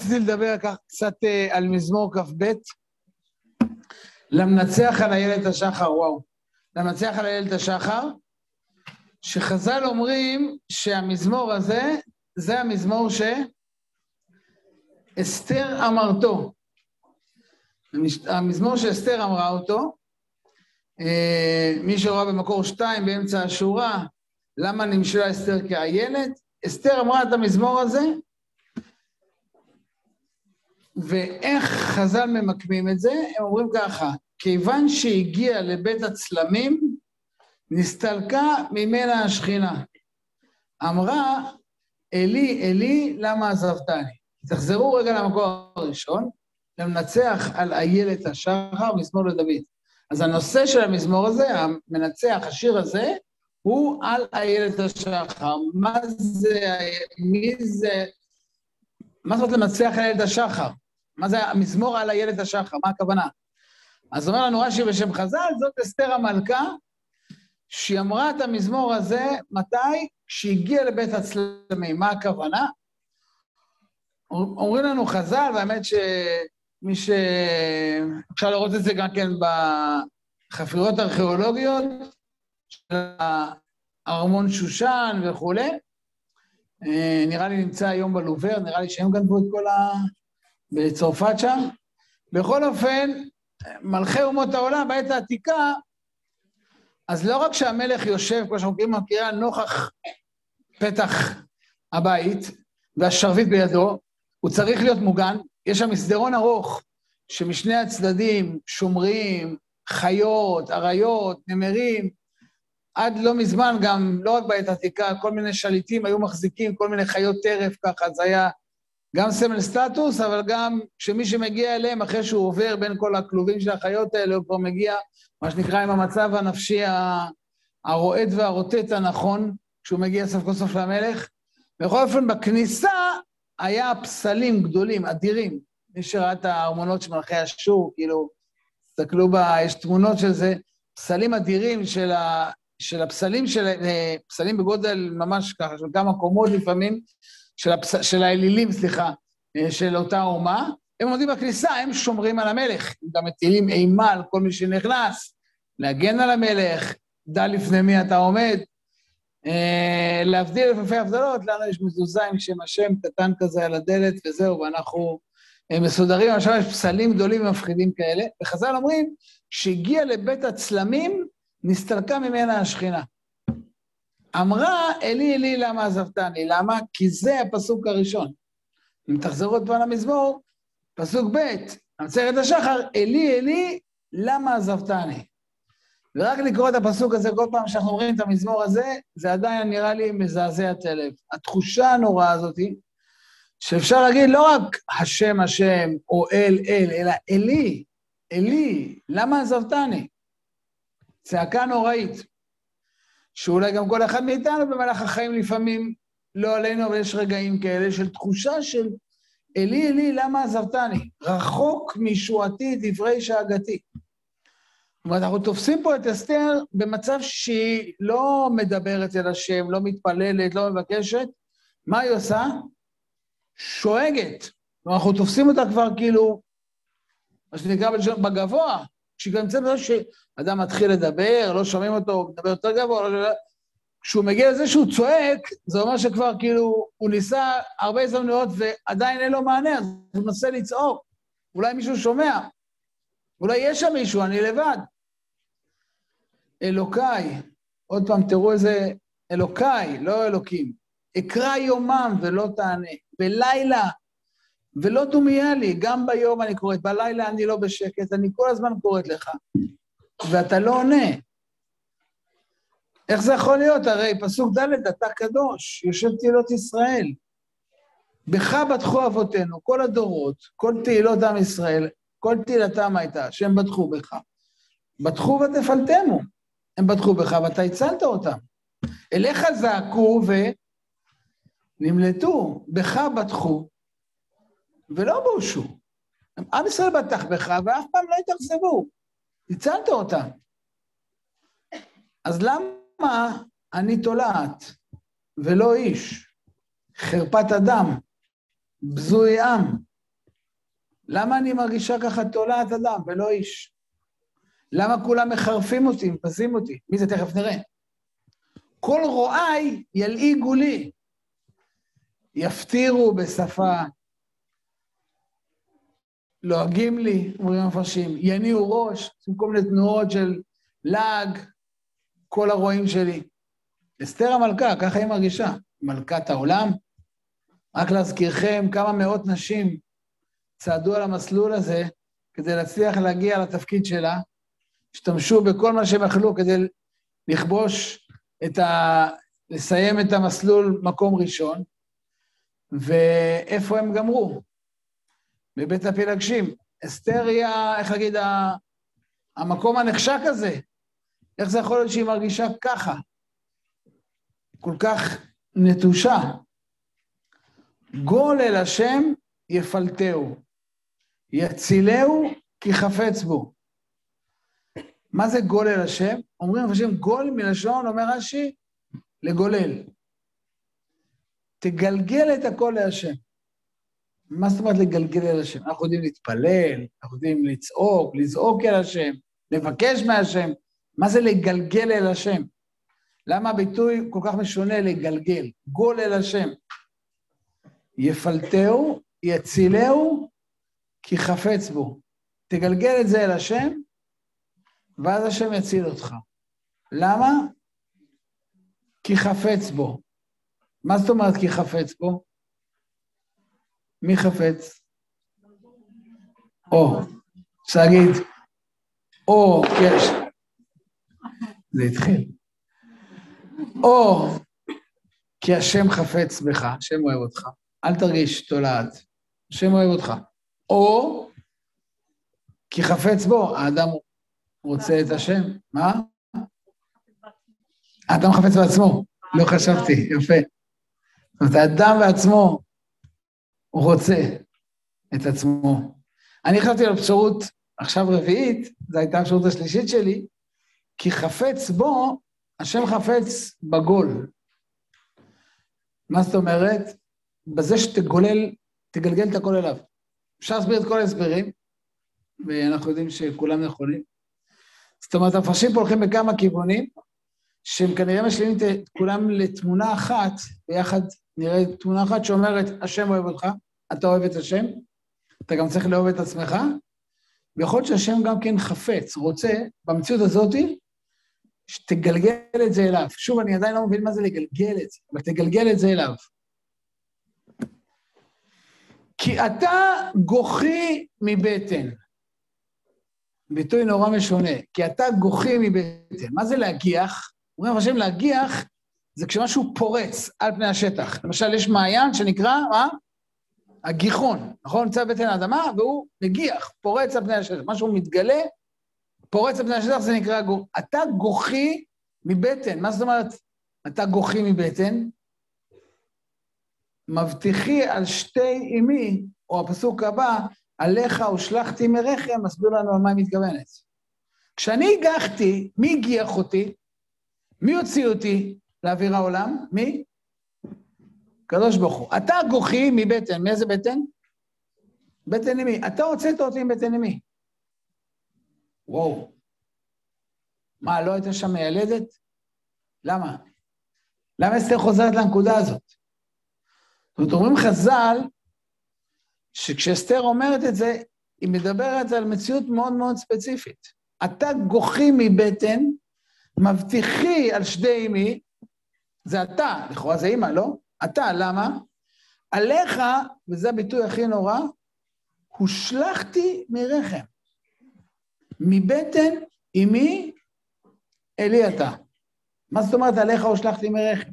רציתי לדבר קצת אה, על מזמור כ"ב, למנצח על איילת השחר, וואו. למנצח על איילת השחר, שחז"ל אומרים שהמזמור הזה, זה המזמור שאסתר אמרתו. המזמור שאסתר אמרה אותו, אה, מי שראה במקור שתיים באמצע השורה, למה נמשלה אסתר כאיילת? אסתר אמרה את המזמור הזה, ואיך חז"ל ממקמים את זה? הם אומרים ככה, כיוון שהגיע לבית הצלמים, נסתלקה ממנה השכינה. אמרה, אלי, אלי, למה עזבתני? תחזרו רגע למקור הראשון, למנצח על איילת השחר, מזמור לדוד. אז הנושא של המזמור הזה, המנצח, השיר הזה, הוא על איילת השחר. מה זה, מי זה, מה זאת אומרת לנצח על איילת השחר? מה זה המזמור על איילת השחר? מה הכוונה? אז אומר לנו רש"י בשם חז"ל, זאת אסתר המלכה, שהיא אמרה את המזמור הזה, מתי? כשהגיעה לבית הצלמים. מה הכוונה? אומרים לנו חז"ל, והאמת שמי ש... אפשר לראות את זה גם כן בחפירות ארכיאולוגיות, של ארמון שושן וכולי. אה, נראה לי נמצא היום בלובר, נראה לי שהם גנבו את כל ה... בצרפת שם. בכל אופן, מלכי אומות העולם בעת העתיקה, אז לא רק שהמלך יושב, כמו שאנחנו מכירים מכירה, נוכח פתח הבית והשרביט בידו, הוא צריך להיות מוגן, יש שם מסדרון ארוך שמשני הצדדים שומרים, חיות, אריות, נמרים, עד לא מזמן גם, לא רק בעת העתיקה, כל מיני שליטים היו מחזיקים כל מיני חיות טרף ככה, זה היה גם סמל סטטוס, אבל גם שמי שמגיע אליהם, אחרי שהוא עובר בין כל הכלובים של החיות האלה, הוא כבר מגיע, מה שנקרא, עם המצב הנפשי הרועד והרוטט הנכון, כשהוא מגיע סוף כל סוף למלך. בכל אופן, בכניסה היה פסלים גדולים, אדירים. מי שראה את הארמונות של מלכי אשור, כאילו, תסתכלו בה, יש תמונות של זה, פסלים אדירים של, ה, של הפסלים, של, אה, פסלים בגודל ממש ככה, של כמה קומות לפעמים, של, הפס... של האלילים, סליחה, אה, של אותה אומה, הם עומדים בכניסה, הם שומרים על המלך, הם גם מטילים אימה על כל מי שנכנס, להגן על המלך, דע לפני מי אתה עומד. אה, להבדיל אלפי הבדלות, לנו יש מזוזה עם שם השם קטן כזה על הדלת וזהו, ואנחנו אה, מסודרים, עכשיו יש פסלים גדולים ומפחידים כאלה, וחז"ל אומרים, כשהגיע לבית הצלמים, נסתלקה ממנה השכינה. אמרה, אלי, אלי, למה עזבתני? למה? כי זה הפסוק הראשון. אם תחזרו עוד פעם למזמור, פסוק ב', עצרת השחר, אלי, אלי, למה עזבתני? ורק לקרוא את הפסוק הזה כל פעם שאנחנו אומרים את המזמור הזה, זה עדיין נראה לי מזעזע את הלב. התחושה הנוראה הזאת היא שאפשר להגיד לא רק השם השם או אל אל, אלא אלי, אלי, למה עזבתני? צעקה נוראית. שאולי גם כל אחד מאיתנו במהלך החיים לפעמים, לא עלינו, אבל יש רגעים כאלה של תחושה של אלי, אלי, למה עזבתני? רחוק מישועתי דברי שאגתי. זאת אומרת, אנחנו תופסים פה את אסתר במצב שהיא לא מדברת אל השם, לא מתפללת, לא מבקשת. מה היא עושה? שואגת. אנחנו תופסים אותה כבר כאילו, מה שנקרא בגבוה, כשהיא גם נמצאת בזה שאדם מתחיל לדבר, לא שומעים אותו, הוא מדבר יותר גבוה, לא... כשהוא מגיע לזה שהוא צועק, זה אומר שכבר כאילו, הוא ניסה הרבה הזדמנויות ועדיין אין לו מענה, אז הוא מנסה לצעוק. אולי מישהו שומע, אולי יש שם מישהו, אני לבד. אלוקיי, עוד פעם, תראו איזה אלוקיי, לא אלוקים. אקרא יומם ולא תענה, בלילה ולא דומיה לי, גם ביום אני קוראת, בלילה אני לא בשקט, אני כל הזמן קוראת לך, ואתה לא עונה. איך זה יכול להיות? הרי פסוק ד', אתה קדוש, יושב תהילות ישראל. בך בטחו אבותינו, כל הדורות, כל תהילות עם ישראל, כל תהילתם הייתה, שהם בטחו בך. בטחו ותפלטמו. הם בטחו בך ואתה הצלת אותם. אליך זעקו ונמלטו, בך בטחו ולא בושו. עם ישראל בטח בך, ואף פעם לא התאכזבו. הצלת אותם. אז למה אני תולעת ולא איש? חרפת אדם, בזוי עם, למה אני מרגישה ככה תולעת אדם ולא איש? למה כולם מחרפים אותי, מבזים אותי? מי זה? תכף נראה. כל רואי ילעיגו לי, יפטירו בשפה, לועגים לי, אומרים המפרשים, יניעו ראש, עושים כל מיני תנועות של לעג, כל הרועים שלי. אסתר המלכה, ככה היא מרגישה, מלכת העולם. רק להזכירכם כמה מאות נשים צעדו על המסלול הזה כדי להצליח להגיע לתפקיד שלה, השתמשו בכל מה שהם יכלו כדי לכבוש את ה... לסיים את המסלול מקום ראשון, ואיפה הם גמרו? בבית הפילגשים. אסתר היא, איך להגיד, המקום הנחשק הזה. איך זה יכול להיות שהיא מרגישה ככה? כל כך נטושה. גול אל השם יפלטהו, יצילהו כי חפץ בו. מה זה גול אל השם? אומרים מפרשים גול מלשון, אומר רש"י, לגולל. תגלגל את הכל להשם. מה זאת אומרת לגלגל אל השם? אנחנו יודעים להתפלל, אנחנו יודעים לצעוק, לזעוק אל השם, לבקש מהשם. מה זה לגלגל אל השם? למה הביטוי כל כך משונה לגלגל? גול אל השם. יפלטהו, יצילהו, כי חפץ בו. תגלגל את זה אל השם, ואז השם יציל אותך. למה? כי חפץ בו. מה זאת אומרת כי חפץ בו? מי חפץ? או, אפשר להגיד, או, יש, זה התחיל. או כי השם חפץ בך, השם אוהב אותך, אל תרגיש תולעת, השם אוהב אותך. או כי חפץ בו, האדם רוצה את השם. מה? האדם חפץ בעצמו, לא חשבתי, יפה. זאת אומרת, האדם בעצמו רוצה את עצמו. אני חשבתי על אפשרות עכשיו רביעית, זו הייתה האפשרות השלישית שלי, כי חפץ בו, השם חפץ בגול. מה זאת אומרת? בזה שתגולל, תגלגל את הכל אליו. אפשר להסביר את כל ההסברים, ואנחנו יודעים שכולם נכונים. זאת אומרת, המפרשים פה הולכים בכמה כיוונים, שהם כנראה משלימים את כולם לתמונה אחת, ביחד נראה תמונה אחת שאומרת, השם אוהב אותך, אתה אוהב את השם, אתה גם צריך לאהוב את עצמך, ויכול להיות שהשם גם כן חפץ, רוצה, במציאות הזאת, שתגלגל את זה אליו. שוב, אני עדיין לא מבין מה זה לגלגל את זה, אבל תגלגל את זה אליו. כי אתה גוחי מבטן. ביטוי נורא משונה, כי אתה גוחי מבטן. מה זה להגיח? אומרים השם להגיח זה כשמשהו פורץ על פני השטח. למשל, יש מעיין שנקרא, מה? הגיחון, נכון? נמצא בבטן האדמה, והוא מגיח, פורץ על פני השטח. משהו מתגלה, פורץ על פני השטח, זה נקרא גור. אתה גוחי מבטן. מה זאת אומרת אתה גוחי מבטן? מבטיחי על שתי אמי, או הפסוק הבא, עליך הושלכתי מרחם, מסביר לנו על מה היא מתכוונת. כשאני הגחתי, מי הגיח אותי? מי הוציא אותי לאוויר העולם? מי? קדוש ברוך הוא. אתה גוחי מבטן, מאיזה בטן? בטן אמי. אתה הוצאת אותי מבטן אמי. וואו. מה, לא הייתה שם מיילדת? למה? למה אסתר חוזרת לנקודה הזאת? זאת אומרת, אומרים חז"ל, שכשאסתר אומרת את זה, היא מדברת על מציאות מאוד מאוד ספציפית. אתה גוחי מבטן, מבטיחי על שדי אמי, זה אתה, לכאורה זה אימא, לא? אתה, למה? עליך, וזה הביטוי הכי נורא, הושלכתי מרחם. מבטן אמי אלי אתה. מה זאת אומרת עליך הושלכתי מרחם?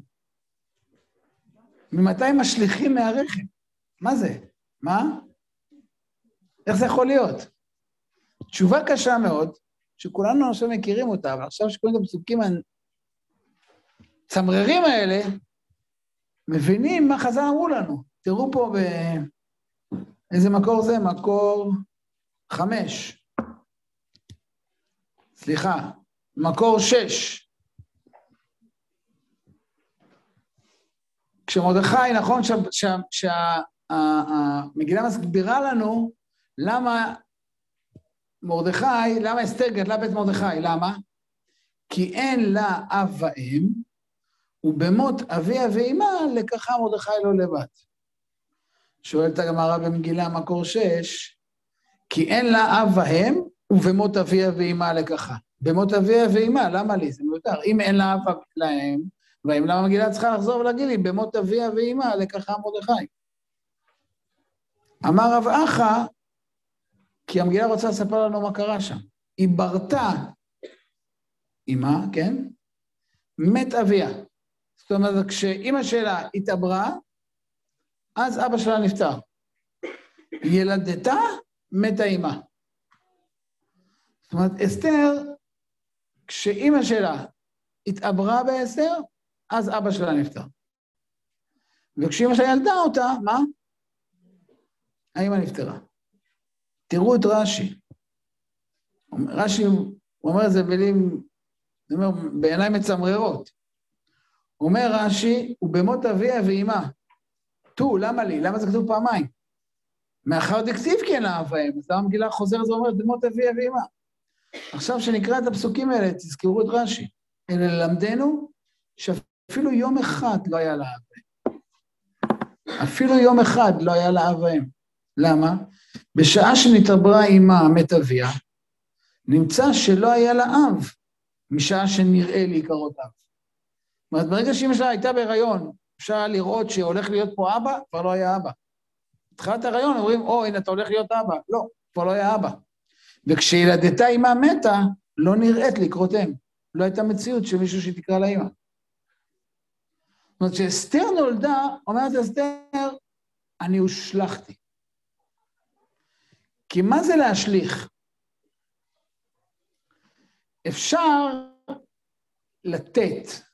ממתי משליכים מהרחם? מה זה? מה? איך זה יכול להיות? תשובה קשה מאוד, שכולנו עכשיו מכירים אותה, אבל עכשיו שקוראים את הפסוקים הצמררים האלה, מבינים מה חז"ל אמרו לנו. תראו פה באיזה מקור זה? מקור חמש. סליחה, מקור שש. כשמרדכי, נכון שהמגילה מסבירה לנו למה מרדכי, למה אסתר גדלה בית מרדכי? למה? כי אין לה אב ואם, ובמות אביה ואימה לקחה מרדכי לא לבד. שואלת הגמרא במגילה מקור שש, כי אין לה אב ואם, ובמות אביה ואימה לקחה. במות אביה ואימה, למה לי? זה מיותר. אם אין לה אב להם, ואם למה המגילה צריכה לחזור ולהגיד לי, במות אביה ואימה לקחה מרדכי. אמר רב אחא, כי המגילה רוצה לספר לנו מה קרה שם. היא ברתה אמה, כן? מת אביה. זאת אומרת, כשאימא שלה התעברה, אז אבא שלה נפטר. ילדתה, מתה אימה. זאת אומרת, אסתר, כשאימא שלה התעברה באסתר, אז אבא שלה נפטר. וכשאימא שלה ילדה אותה, מה? האימא נפטרה. תראו את רש"י. רש"י, הוא אומר את זה במילים, אני אומר, בעיניי מצמררות. אומר רש"י, ובמות אביה ואימה. טו, למה לי? למה זה כתוב פעמיים? מאחר דקסיב כן אהב בהם, אז למה המגילה חוזרת ואומרת, במות אביה ואימה. עכשיו, שנקרא את הפסוקים האלה, תזכרו את רש"י. אלה ללמדנו שאפילו יום אחד לא היה לאב בהם. אפילו יום אחד לא היה לאב בהם. למה? בשעה שנתעברה אימה מת אביה, נמצא שלא היה לה אב, משעה שנראה להיקרות אב. זאת אומרת, ברגע שאמא שלה הייתה בהיריון, אפשר לראות שהולך להיות פה אבא, כבר לא היה אבא. התחלת ההיריון, אומרים, או, הנה, אתה הולך להיות אבא. לא, כבר לא היה אבא. וכשילדתה אימה מתה, לא נראית לקרות אם. לא הייתה מציאות של מישהו שתקרא לה אימא. זאת אומרת, כשאסתר נולדה, אומרת אסתר, אני הושלכתי. כי מה זה להשליך? אפשר לתת,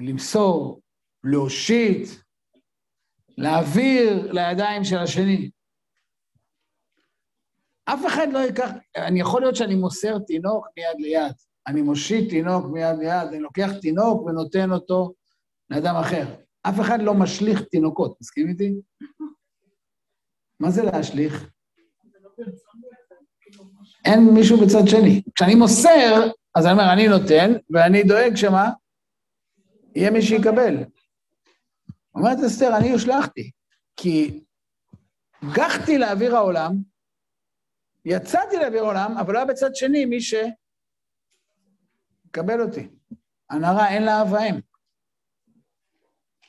למסור, להושיט, להעביר לידיים של השני. אף אחד לא ייקח, אני יכול להיות שאני מוסר תינוק מיד ליד, אני מושיט תינוק מיד ליד, אני לוקח תינוק ונותן אותו לאדם אחר. אף אחד לא משליך תינוקות, מסכים איתי? מה זה להשליך? אין מישהו בצד שני. כשאני מוסר, אז אני אומר, אני נותן, ואני דואג שמה? יהיה מי שיקבל. אומרת אסתר, אני הושלכתי, כי גחתי לאוויר העולם, יצאתי לאוויר העולם, אבל לא היה בצד שני מי שיקבל אותי. הנערה אין לה אב ואם.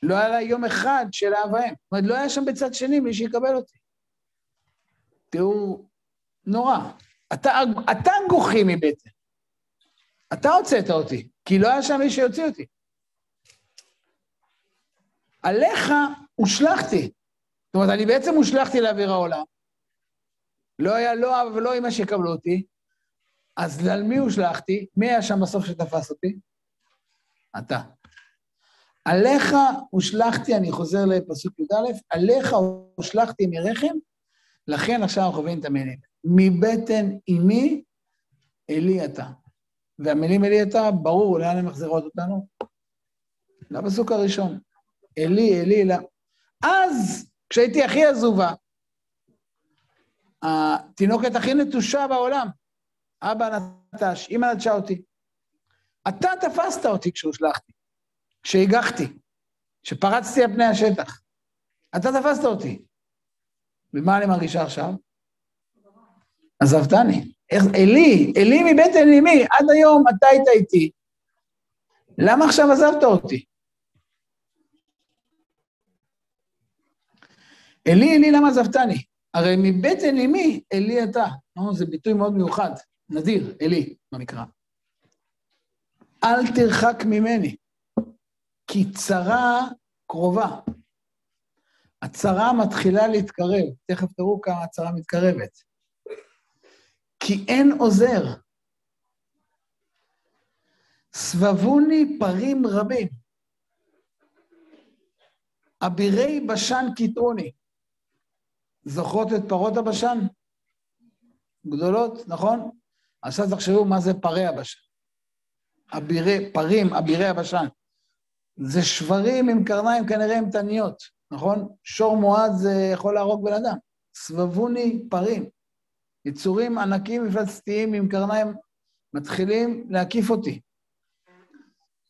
לא היה לה יום אחד של אב ואם. זאת אומרת, לא היה שם בצד שני מי שיקבל אותי. תראו, נורא. אתה, אתה גוחי מבטן. אתה הוצאת אותי, כי לא היה שם מי שיוציא אותי. עליך הושלכתי. זאת אומרת, אני בעצם הושלכתי לאוויר העולם. לא היה לא אבא ולא אמא שיקבלו אותי, אז על מי הושלכתי? מי היה שם בסוף שתפס אותי? אתה. עליך הושלכתי, אני חוזר לפסוק י"א, עליך הושלכתי מרחם, לכן עכשיו אנחנו מבינים את המילים. מבטן אמי אלי אתה. והמילים אלי אתה, ברור, לאן הן מחזירות אותנו? לפסוק הראשון. אלי, אלי, אלה. אז, כשהייתי הכי עזובה, התינוקת הכי נטושה בעולם, אבא נטש, אמא נטשה אותי. אתה תפסת אותי כשהושלכתי, כשהגחתי, כשפרצתי על פני השטח. אתה תפסת אותי. ומה אני מרגישה עכשיו? עזבתני. אלי, אלי מבטן אמי, עד היום אתה היית איתי. למה עכשיו עזבת אותי? אלי, אלי, למה עזבתני? הרי מבטן אמי, אלי אתה. לא, זה ביטוי מאוד מיוחד, נדיר, אלי, במקרא. אל תרחק ממני, כי צרה קרובה. הצרה מתחילה להתקרב, תכף תראו כמה הצרה מתקרבת. כי אין עוזר. סבבוני פרים רבים. אבירי בשן קיטרוני. זוכרות את פרות הבשן? גדולות, נכון? עכשיו תחשבו מה זה פרי הבשן. אבירי, פרים, אבירי הבשן. זה שברים עם קרניים כנראה אימתניות, נכון? שור מועד זה יכול להרוג בן אדם. סבבוני פרים. יצורים ענקים מפלצתיים עם קרניים מתחילים להקיף אותי.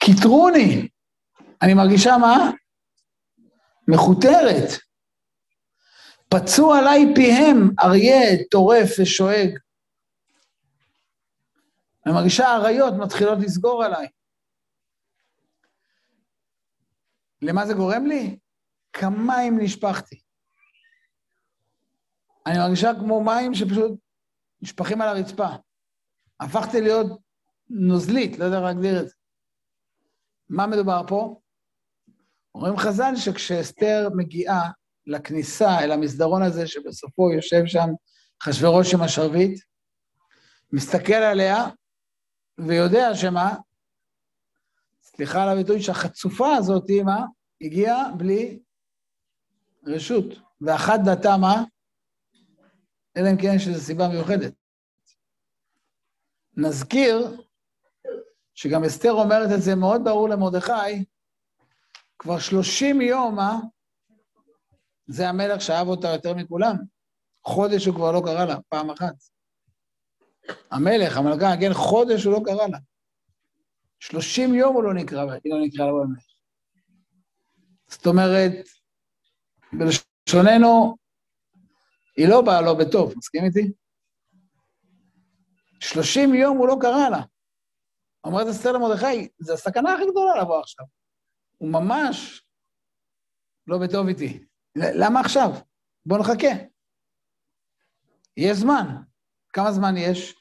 קיטרוני. אני מרגישה מה? מכותרת. פצעו עליי פיהם אריה, טורף ושואג. אני מרגישה אריות מתחילות לסגור עליי. למה זה גורם לי? כמה מים נשפכתי. אני מרגישה כמו מים שפשוט נשפכים על הרצפה. הפכתי להיות נוזלית, לא יודע איך להגדיר את זה. מה מדובר פה? אומרים חז"ל שכשאסתר מגיעה לכניסה אל המסדרון הזה, שבסופו יושב שם אחשוורוש עם השרביט, מסתכל עליה ויודע שמה? סליחה על הביטוי שהחצופה הזאת, מה? הגיעה בלי רשות. ואחת דתה מה? אלא אם כן יש איזו סיבה מיוחדת. נזכיר שגם אסתר אומרת את זה מאוד ברור למרדכי, כבר שלושים יום, אה? זה המלך שאהב אותה יותר מכולם. חודש הוא כבר לא קרא לה, פעם אחת. המלך, המלכה, כן, חודש הוא לא קרא לה. שלושים יום הוא לא נקרא, לא נקרא לה במלך. זאת אומרת, בלשוננו, היא לא באה לו בטוב, מסכים איתי? שלושים יום הוא לא קרא לה. אומרת אסתר למרדכי, זו הסכנה הכי גדולה לבוא עכשיו. הוא ממש לא בטוב איתי. למה עכשיו? בוא נחכה. יש זמן. כמה זמן יש?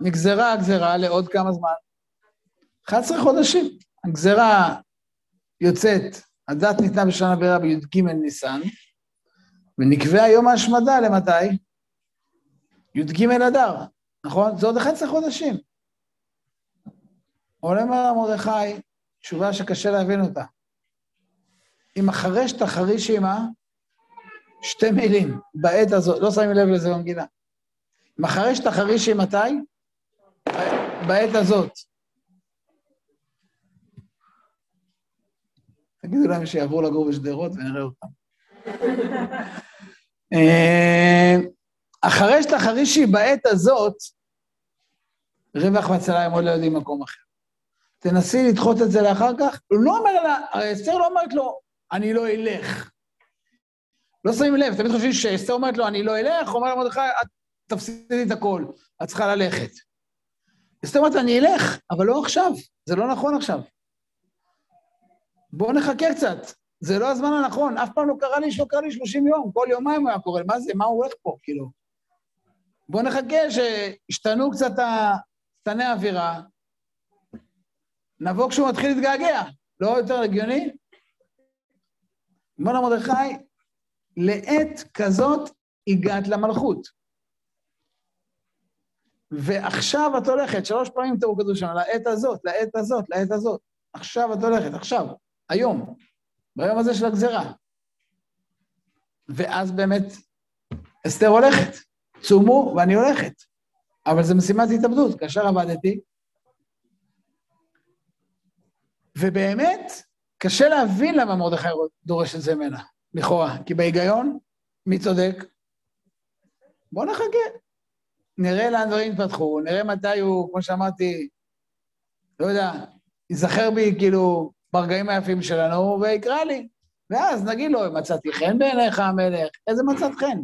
נגזרה הגזרה לעוד כמה זמן? 11 חודשים. הגזרה יוצאת, הדת ניתנה בשנה בירה בי"ג ניסן, ונקבע יום ההשמדה למתי? י"ג אדר, נכון? זה עוד 11 חודשים. עולה מר מרדכי, תשובה שקשה להבין אותה. אם החרש תחריש עימה, שתי מילים, בעת הזאת, לא שמים לב לזה במגילה. אם החרש תחריש עם מתי? בעת הזאת. תגידו להם שיעברו לגור בשדרות ונראה אותם. אה, החרש תחרישי בעת הזאת, רווח והצלה הם עוד לא יודעים מקום אחר. תנסי לדחות את זה לאחר כך. הוא לא אומר לה, אסתר לא אומרת לו, אני לא אלך. לא שמים לב, תמיד חושבים שאסתר אומרת לו, אני לא אלך, אומר למרדכי, את תפסידי את הכל, את צריכה ללכת. אסתר אומרת, אני אלך, אבל לא עכשיו, זה לא נכון עכשיו. בואו נחכה קצת, זה לא הזמן הנכון, אף פעם לא קרה לי שלא קרה לי 30 יום, כל יומיים הוא היה קורה, מה זה, מה הוא הולך פה, כאילו? בואו נחכה שישתנו קצת, שתנה האווירה, נבוא כשהוא מתחיל להתגעגע, לא יותר הגיוני? אומר למרדכי, לעת כזאת הגעת למלכות. ועכשיו את הולכת, שלוש פעמים תראו כתוב שם, לעת הזאת, לעת הזאת, לעת הזאת. עכשיו את הולכת, עכשיו, היום, ביום הזה של הגזרה. ואז באמת אסתר הולכת, צומו ואני הולכת. אבל זו משימת התאבדות. כאשר עבדתי, ובאמת, קשה להבין למה מרדכי דורש את זה ממנה, לכאורה. כי בהיגיון, מי צודק? בואו נחכה. נראה לאן דברים יתפתחו, נראה מתי הוא, כמו שאמרתי, לא יודע, ייזכר בי כאילו ברגעים היפים שלנו ויקרא לי. ואז נגיד לו, מצאתי חן בעיניך המלך, איזה מצאת חן?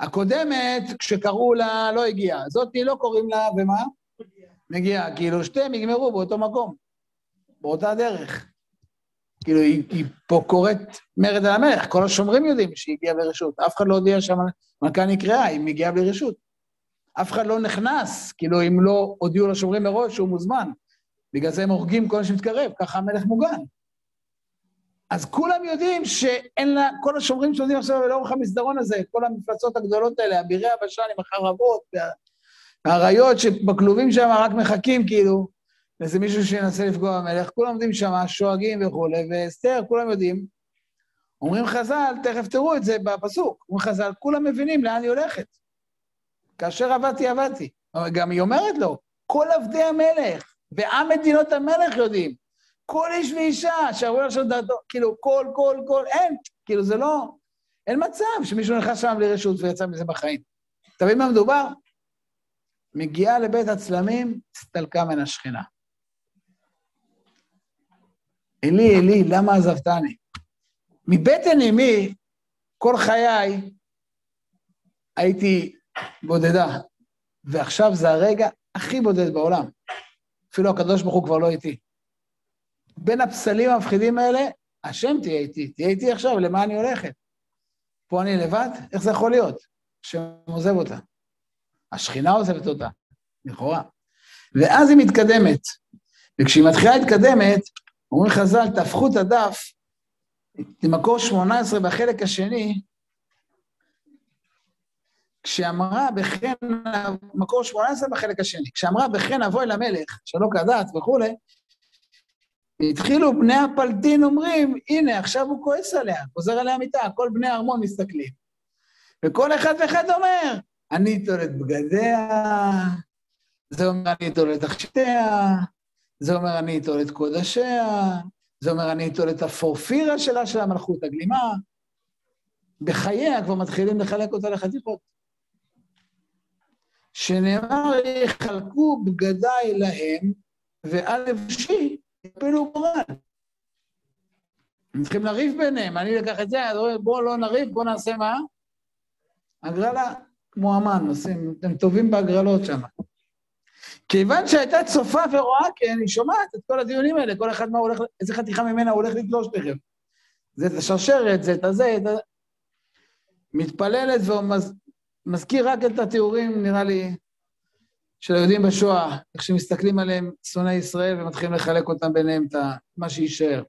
הקודמת, כשקראו לה, לא הגיעה. זאתי לא קוראים לה, ומה? מגיעה. כאילו, שתיהם יגמרו באותו מקום. באותה דרך. כאילו, היא, היא פה קוראת מרד על המלך, כל השומרים יודעים שהיא הגיעה ברשות. אף אחד לא הודיע שהמלכה נקראה, היא מגיעה בלי רשות. אף אחד לא נכנס, כאילו, אם לא הודיעו לשומרים מראש שהוא מוזמן. בגלל זה הם הורגים כל מי שמתקרב, ככה המלך מוגן. אז כולם יודעים שאין לה, כל השומרים שעומדים עכשיו לאורך המסדרון הזה, כל המפלצות הגדולות האלה, אבירי הבשן עם החרבות, והאריות שבכלובים שם רק מחכים, כאילו, לאיזה מישהו שינסה לפגוע במלך, כולם עומדים שם, שואגים וכולי, ואסתר, כולם יודעים. אומרים חז"ל, תכף תראו את זה בפסוק, אומרים חז"ל, כולם מבינים לאן היא הולכת. כאשר עבדתי, עבדתי. גם היא אומרת לו, כל עבדי המלך ועם מדינות המלך יודעים. כל איש ואישה שעברו עכשיו דעתו, כאילו, כל, כל, כל, אין, כאילו, זה לא... אין מצב שמישהו נכנס שם בלי רשות ויצא מזה בחיים. אתה מבין מה מדובר? מגיעה לבית הצלמים, הסתלקה מן השכינה. אלי, אלי, למה עזבתני? מבטן אמי, כל חיי הייתי בודדה, ועכשיו זה הרגע הכי בודד בעולם. אפילו הקדוש ברוך הוא כבר לא איתי. בין הפסלים המפחידים האלה, השם תהיה איתי, תהיה איתי עכשיו, למה אני הולכת? פה אני לבד? איך זה יכול להיות? השם עוזב אותה. השכינה עוזבת אותה, לכאורה. ואז היא מתקדמת. וכשהיא מתחילה להתקדמת, אומרים חז"ל, תהפכו את הדף למקור 18 בחלק השני, כשאמרה בכן, מקור 18 בחלק השני, כשאמרה בכן אבוא אל המלך, שלא כדת וכולי, התחילו בני הפלטין אומרים, הנה, עכשיו הוא כועס עליה, חוזר עליה מיטה, כל בני הארמון מסתכלים. וכל אחד ואחד אומר, אני אטול את בגדיה, זה אומר אני אטול את תכשיטיה, זה אומר אני אטול את קודשיה, זה אומר אני אטול את הפורפירה שלה, של המלכות הגלימה. בחייה כבר מתחילים לחלק אותה לחתיכות. שנאמר, יחלקו בגדיי להם, ועל לבשי יפילו גורל. הם צריכים לריב ביניהם, אני לקח את זה, בואו לא נריב, בואו נעשה מה? הגרלה, כמו המן, עושים, אתם טובים בהגרלות שם. כיוון שהייתה צופה ורואה כן, היא שומעת את כל הדיונים האלה, כל אחד מה הולך, איזה חתיכה ממנה הוא הולך לגלוש תכף. זה את השרשרת, זה את הזה, את ה... מתפללת ומזכיר רק את התיאורים, נראה לי, של היהודים בשואה, איך שמסתכלים עליהם שונאי ישראל ומתחילים לחלק אותם ביניהם, את מה שיישאר.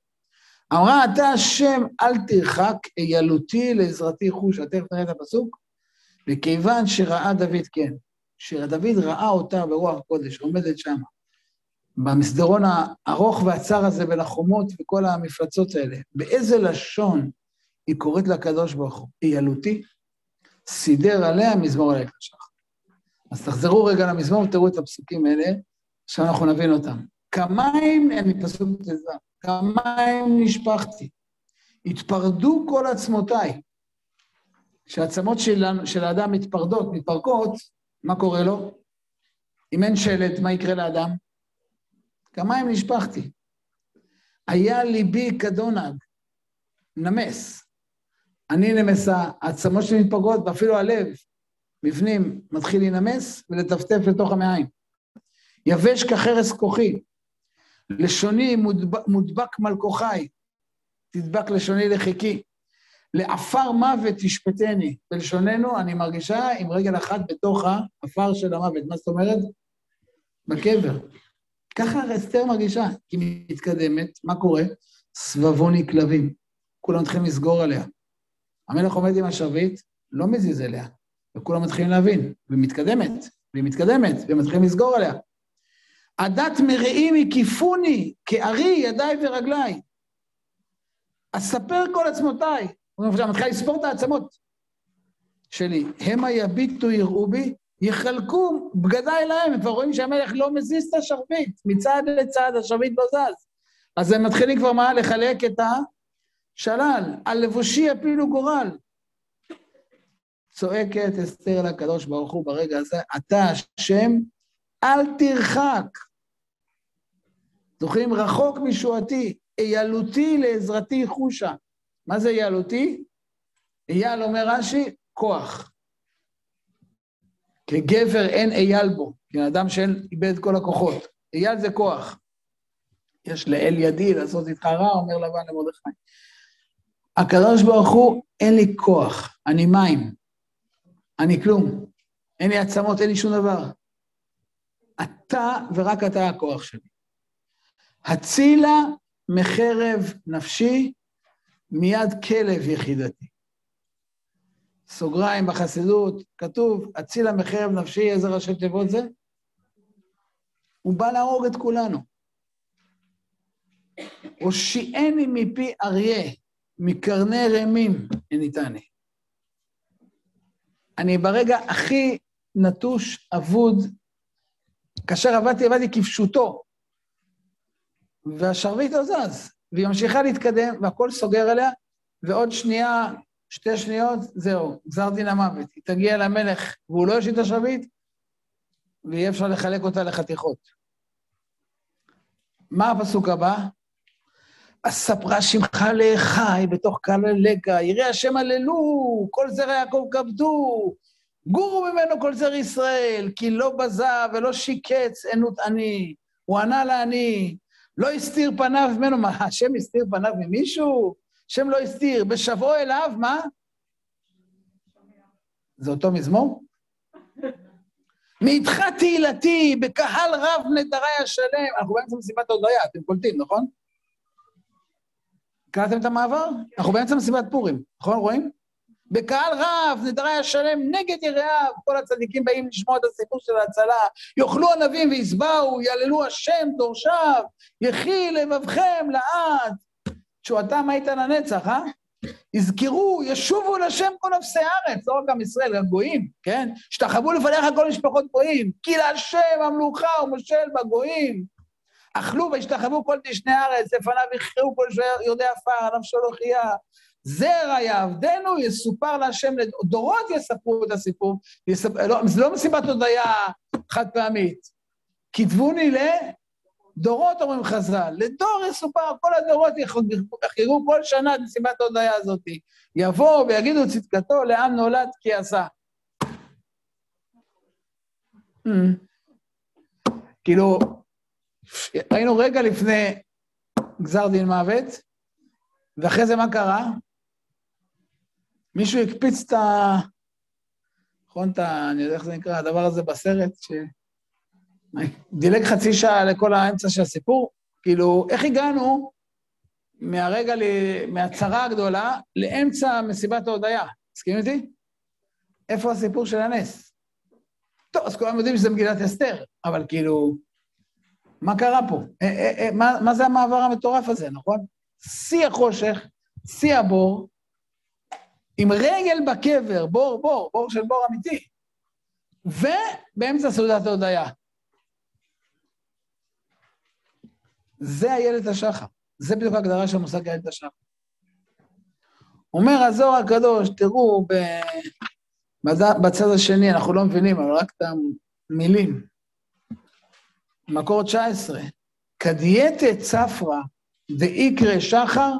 אמרה, אתה השם, אל תרחק, אילותי לעזרתי חוש. תכף נראה את הפסוק. וכיוון שראה דוד כן, שדוד ראה אותה ברוח הקודש, עומדת שם, במסדרון הארוך והצר הזה בין החומות וכל המפלצות האלה, באיזה לשון היא קוראת לקדוש ברוך הוא? אילותי? סידר עליה מזמור על הקדשך. אז תחזרו רגע למזמור ותראו את הפסוקים האלה, עכשיו אנחנו נבין אותם. כמים, אני פסוק תזה, כמים נשפכתי, התפרדו כל עצמותיי. כשהעצמות של, של האדם מתפרדות, מתפרקות, מה קורה לו? אם אין שלט, מה יקרה לאדם? כמים נשפכתי. היה ליבי כדונג, נמס. אני נמסה, העצמות שלי מתפרקות, ואפילו הלב, בפנים, מתחיל להינמס ולטפטף לתוך המעיים. יבש כחרס כוחי, לשוני מודבק מלכוחי, תדבק לשוני לחיקי. לעפר מוות תשפטני. בלשוננו, אני מרגישה עם רגל אחת בתוך העפר של המוות. מה זאת אומרת? בקבר. ככה אסתר מרגישה. היא מתקדמת, מה קורה? סבבוני כלבים. כולם מתחילים לסגור עליה. המלך עומד עם השרביט, לא מזיז אליה, וכולם מתחילים להבין, והיא מתקדמת, והיא מתקדמת, והם מתחילים לסגור עליה. עדת מרעים הקיפוני, כארי ידיי ורגליי. אספר כל עצמותיי, אני מתחילה לספור את העצמות שלי. המה יביטו יראו בי, יחלקו בגדיי להם, הם כבר רואים שהמלך לא מזיז את השרביט, מצד לצד השרביט לא זז. אז הם מתחילים כבר מה? לחלק את השלל. על לבושי יפילו גורל. צועקת אסתר לקדוש ברוך הוא ברגע הזה, אתה השם, אל תרחק. זוכרים? רחוק משועתי, איילותי לעזרתי חושה. מה זה אייל אייל, אומר רש"י, כוח. כגבר אין אייל בו, כי אדם שאיבד כל הכוחות. אייל זה כוח. יש לאל ידי לעשות איתך רע, אומר לבן למרדכי. הקדוש ברוך הוא, אין לי כוח, אני מים, אני כלום, אין לי עצמות, אין לי שום דבר. אתה ורק אתה הכוח שלי. הצילה מחרב נפשי מיד כלב יחידתי. סוגריים בחסידות, כתוב, אצילה מחרב נפשי, איזה ראשי תיבות זה? הוא בא להרוג את כולנו. הושיעני מפי אריה, מקרני רמים הניתני. אני ברגע הכי נטוש, אבוד, כאשר עבדתי, עבדתי כפשוטו, והשרביט לא זז. והיא ממשיכה להתקדם, והכל סוגר עליה, ועוד שנייה שתי שניות, זהו, גזר דין המוות. היא תגיע למלך והוא לא יושיט את השביט, ויהיה אפשר לחלק אותה לחתיכות. מה הפסוק הבא? אספרה שמך לאחי בתוך קהל הלקה, יראי השם הללו, כל זרע יעקב כבדו, גורו ממנו כל זר ישראל, כי לא בזה ולא שיקץ ענות עני, הוא ענה לעני, לא הסתיר פניו ממנו, מה, השם הסתיר פניו ממישהו? השם לא הסתיר, בשבוע אליו, מה? זה אותו מזמור? מאיתך תהילתי, בקהל רב נדרי השלם. אנחנו באמצע מסיבת הודיה, אתם קולטים, נכון? קראתם את המעבר? אנחנו באמצע מסיבת פורים, נכון? רואים? בקהל רב, נדרי השלם נגד יראיו, כל הצדיקים באים לשמוע את הסיפור של ההצלה. יאכלו ענבים וישבעו, יעללו השם דורשיו, יחי לבבכם לעד. תשועתם הייתה לנצח, אה? יזכרו, ישובו לשם כל אפסי הארץ, לא רק עם ישראל, גם גויים, כן? השתחוו לפניך כל משפחות גויים, כי להשם המלוכה ומושל בגויים. אכלו והשתחוו כל תשני הארץ, לפניו יכרעו כל יורדי עפר, נפשו לא חיה. זרע יעבדנו, יסופר להשם, דורות יספרו את הסיפור. יספ... לא, זה לא מסיבת הודיה חד פעמית. כתבוני לדורות, אומרים חז"ל. לדור יסופר, כל הדורות יחגגו כל שנה את מסיבת ההודיה הזאת. יבואו ויגידו צדקתו לעם נולד כי עשה. Hmm. כאילו, היינו רגע לפני גזר דין מוות, ואחרי זה מה קרה? מישהו הקפיץ את ה... נכון, את ה... אני יודע איך זה נקרא, הדבר הזה בסרט, ש... דילג חצי שעה לכל האמצע של הסיפור. כאילו, איך הגענו מהרגע, ל... מהצרה הגדולה לאמצע מסיבת ההודיה? מסכים איתי? איפה הסיפור של הנס? טוב, אז כולם יודעים שזה מגילת אסתר, אבל כאילו, מה קרה פה? אה, אה, אה, מה, מה זה המעבר המטורף הזה, נכון? שיא החושך, שיא הבור, עם רגל בקבר, בור, בור, בור של בור אמיתי, ובאמצע סעודת ההודיה. זה איילת השחר. זה בדיוק ההגדרה של המושג איילת השחר. אומר הזוהר הקדוש, תראו, ב... בצד השני, אנחנו לא מבינים, אבל רק את המילים. מקור 19, כדייתת צפרא דאיקרא שחר,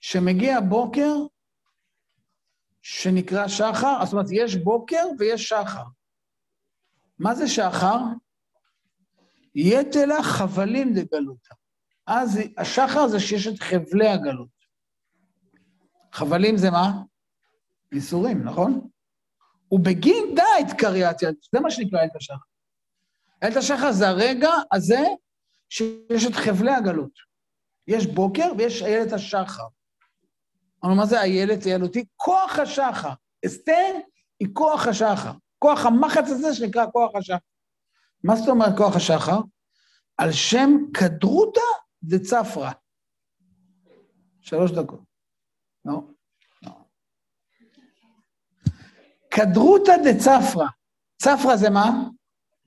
שמגיע בוקר שנקרא שחר, זאת אומרת, יש בוקר ויש שחר. מה זה שחר? יתלה חבלים דגלותא. אז השחר זה שיש את חבלי הגלות. חבלים זה מה? ייסורים, נכון? ובגין דעת קריאטיה, זה מה שנקרא את השחר. את השחר זה הרגע הזה שיש את חבלי הגלות. יש בוקר ויש איילת השחר. אבל מה זה איילת איילותי? כוח השחר. אסתר היא כוח השחר. כוח המחץ הזה שנקרא כוח השחר. מה זאת אומרת כוח השחר? על שם קדרותא דצפרא. שלוש דקות. לא? לא. קדרותא דצפרא. צפרא זה מה?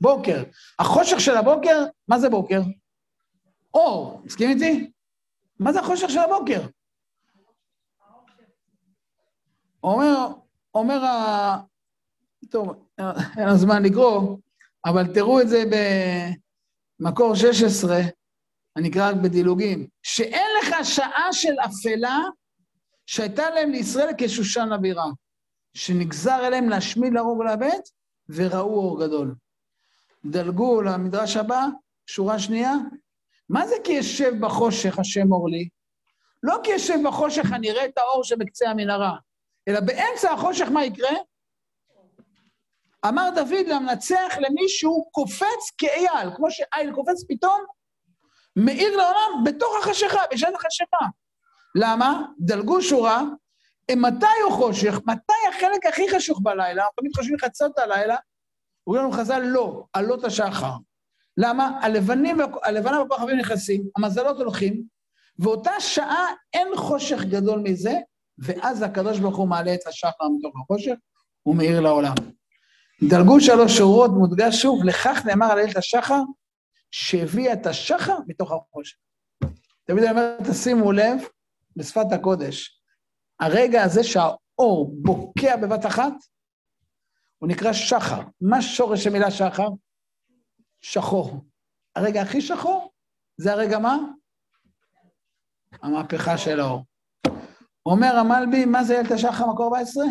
בוקר. החושך של הבוקר, מה זה בוקר? אור, מסכים איתי? מה זה החושך של הבוקר? אומר, אומר ה... טוב, אין לנו זמן לקרוא, אבל תראו את זה במקור 16, אני אקרא רק בדילוגים, שאין לך שעה של אפלה שהייתה להם לישראל כשושן הבירה, שנגזר אליהם להשמיד, להרוג ולאבד, וראו אור גדול. דלגו למדרש הבא, שורה שנייה. מה זה כי ישב בחושך השם אור לי? לא כי ישב בחושך אני אראה את האור שבקצה המנהרה, אלא באמצע החושך מה יקרה? אמר דוד למנצח למישהו קופץ כאייל, כמו שאייל קופץ פתאום, מאיר לעולם בתוך החשיכה, בשעת החשיכה. למה? דלגו שורה, מתי הוא חושך? מתי החלק הכי חשוך בלילה? תמיד חושבים חצות הלילה, אומרים לנו חז"ל, לא, עלות השחר. למה? הלבנים, הלבנה והכוכבים נכנסים, המזלות הולכים, ואותה שעה אין חושך גדול מזה, ואז הקדוש ברוך הוא מעלה את השחר מתוך החושך, הוא מאיר לעולם. דלגו שלוש שורות, מודגש שוב, לכך נאמר על אילת השחר, שהביאה את השחר מתוך החושך. תמיד אני אומר, תשימו לב, בשפת הקודש, הרגע הזה האור בוקע בבת אחת, הוא נקרא שחר. מה שורש המילה שחר? שחור. הרגע הכי שחור זה הרגע מה? המהפכה של האור. אומר המלבי, מה זה ילד השחר מקור 14?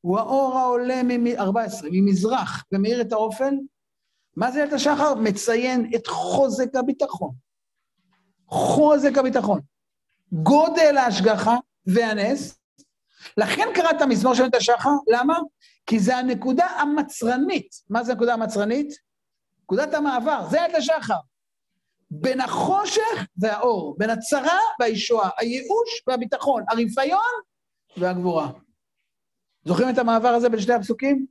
הוא האור העולה מ-14, ממזרח, ומאיר את האופן. מה זה ילד השחר? מציין את חוזק הביטחון. חוזק הביטחון. גודל ההשגחה והנס. לכן קראת מזמור של ילד השחר, למה? כי זה הנקודה המצרנית. מה זה הנקודה המצרנית? נקודת המעבר, זה ילד השחר. בין החושך והאור, בין הצרה והישועה, הייאוש והביטחון, הרפיון והגבורה. זוכרים את המעבר הזה בין שני הפסוקים?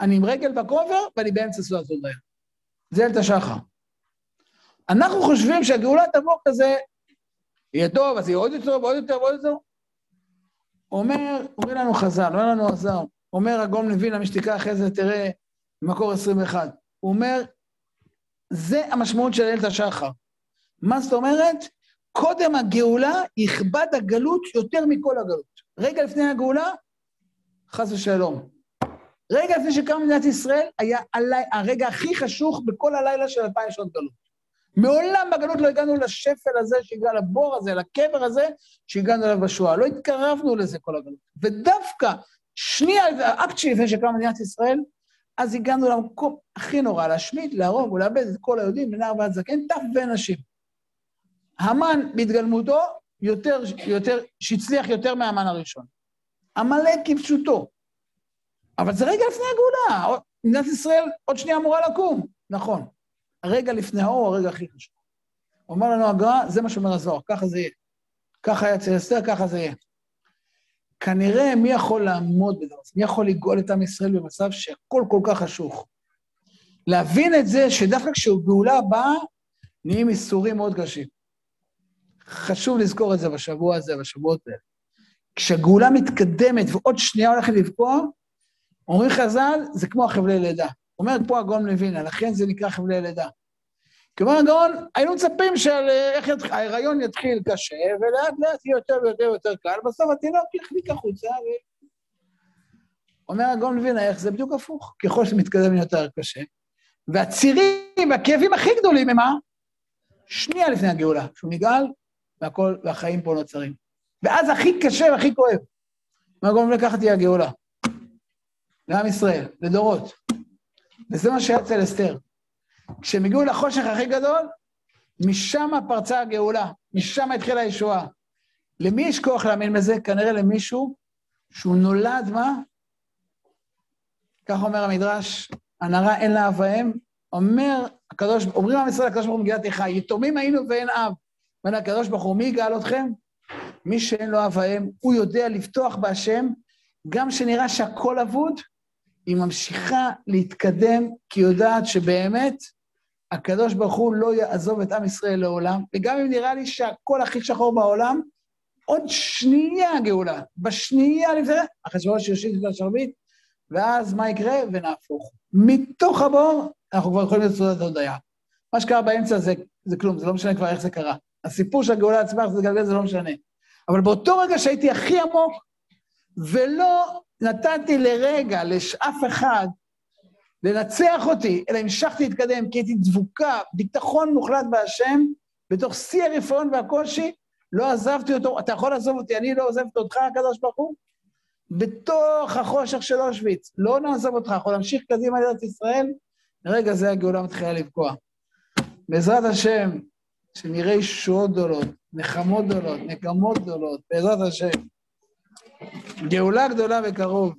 אני עם רגל בכובר ואני באמצע סעודת הודיה. זה אלת השחר. אנחנו חושבים שהגאולה תבוא כזה, יהיה טוב, אז יהיה עוד יותר ועוד יותר ועוד יותר. אומר, אומר לנו חז"ל, אומר לנו עזר, אומר הגאון לוין המשתיקה, אחרי זה תראה במקור 21. הוא אומר, זה המשמעות של איילת השחר. מה זאת אומרת? קודם הגאולה יכבד הגלות יותר מכל הגלות. רגע לפני הגאולה, חס ושלום. רגע לפני שקמה מדינת ישראל, היה הלי, הרגע הכי חשוך בכל הלילה של אלפיים שנות גלות. מעולם בגלות לא הגענו לשפל הזה שהגענו, לבור הזה, לקבר הזה, שהגענו אליו בשואה. לא התקרבנו לזה כל הגלות. ודווקא שנייה, האקט שלפני שקמה מדינת ישראל, אז הגענו למקום הכי נורא, להשמיד, להרוג ולאבד את כל היהודים, מנער ועד זקן, טף ונשים. המן בהתגלמותו, יותר, יותר, שהצליח יותר מהמן הראשון. עמלק כפשוטו. אבל זה רגע לפני הגאולה, מדינת ישראל עוד שנייה אמורה לקום. נכון. הרגע לפני האור, הרגע הכי חשוב. אומר לנו הגר"א, זה מה שאומר הזוהר, ככה זה יהיה. ככה היה אצל אסתר, ככה זה יהיה. כנראה מי יכול לעמוד בדבר הזה? מי יכול לגאול את עם ישראל במצב שהכל כל כך חשוך? להבין את זה שדווקא כשגאולה באה, נהיים איסורים מאוד קשים. חשוב לזכור את זה בשבוע הזה, בשבועות האלה. כשהגאולה מתקדמת ועוד שנייה הולכת לפגוע, אומרים חז"ל, זה כמו החבלי לידה. אומרת פה הגאון מבינה, לכן זה נקרא חבלי לידה. כלומר, הגאון, היינו מצפים שההיריון יתחיל קשה, ולאט לאט יהיה יותר ויותר ויותר קל, בסוף התינוק יחליק החוצה, ו... אומר הגאון מבינה, איך זה בדיוק הפוך, ככל שמתקדם יותר קשה. והצירים והכאבים הכי גדולים הם מה? שנייה לפני הגאולה, שהוא נגאל, והכל, והחיים פה נוצרים. ואז הכי קשה והכי כואב. מה גורם לכך תהיה הגאולה? לעם ישראל, לדורות. וזה מה שהיה אצל אסתר. כשהם הגיעו לחושך הכי גדול, משם פרצה הגאולה, משם התחילה הישועה. למי יש כוח להאמין בזה? כנראה למישהו שהוא נולד, מה? כך אומר המדרש, הנערה אין לה אב ואם, אומר הקדוש, אומרים עם ישראל הקדוש ברוך הוא מגילת איכה, יתומים היינו ואין אב. אומר הקדוש ברוך הוא, מי יגאל אתכם? מי שאין לו אב ואם, הוא יודע לפתוח בהשם, גם שנראה שהכל אבוד, היא ממשיכה להתקדם, כי יודעת שבאמת הקדוש ברוך הוא לא יעזוב את עם ישראל לעולם, וגם אם נראה לי שהכל הכי שחור בעולם, עוד שנייה הגאולה, בשנייה לפני, אחשוורוש יושיט את השרביט, ואז מה יקרה? ונהפוך. מתוך הבור אנחנו כבר יכולים לצודת הודיה. מה שקרה באמצע זה, זה כלום, זה לא משנה כבר איך זה קרה. הסיפור של הגאולה עצמה, זה גלגל, זה לא משנה. אבל באותו רגע שהייתי הכי עמוק, ולא נתתי לרגע, לאף אחד, לנצח אותי, אלא המשכתי להתקדם, כי הייתי דבוקה, ביטחון מוחלט בהשם, בתוך שיא הרפאון והקושי, לא עזבתי אותו, אתה יכול לעזוב אותי, אני לא עוזבת אותך, הקדוש ברוך הוא? בתוך החושך של אושוויץ, לא נעזוב אותך, אנחנו נמשיך קדימה לארץ ישראל, לרגע זה הגאולה מתחילה לבקוע. בעזרת השם, שנראה ישועות גדולות, נחמות גדולות, נקמות גדולות, בעזרת השם. גאולה גדולה בקרוב.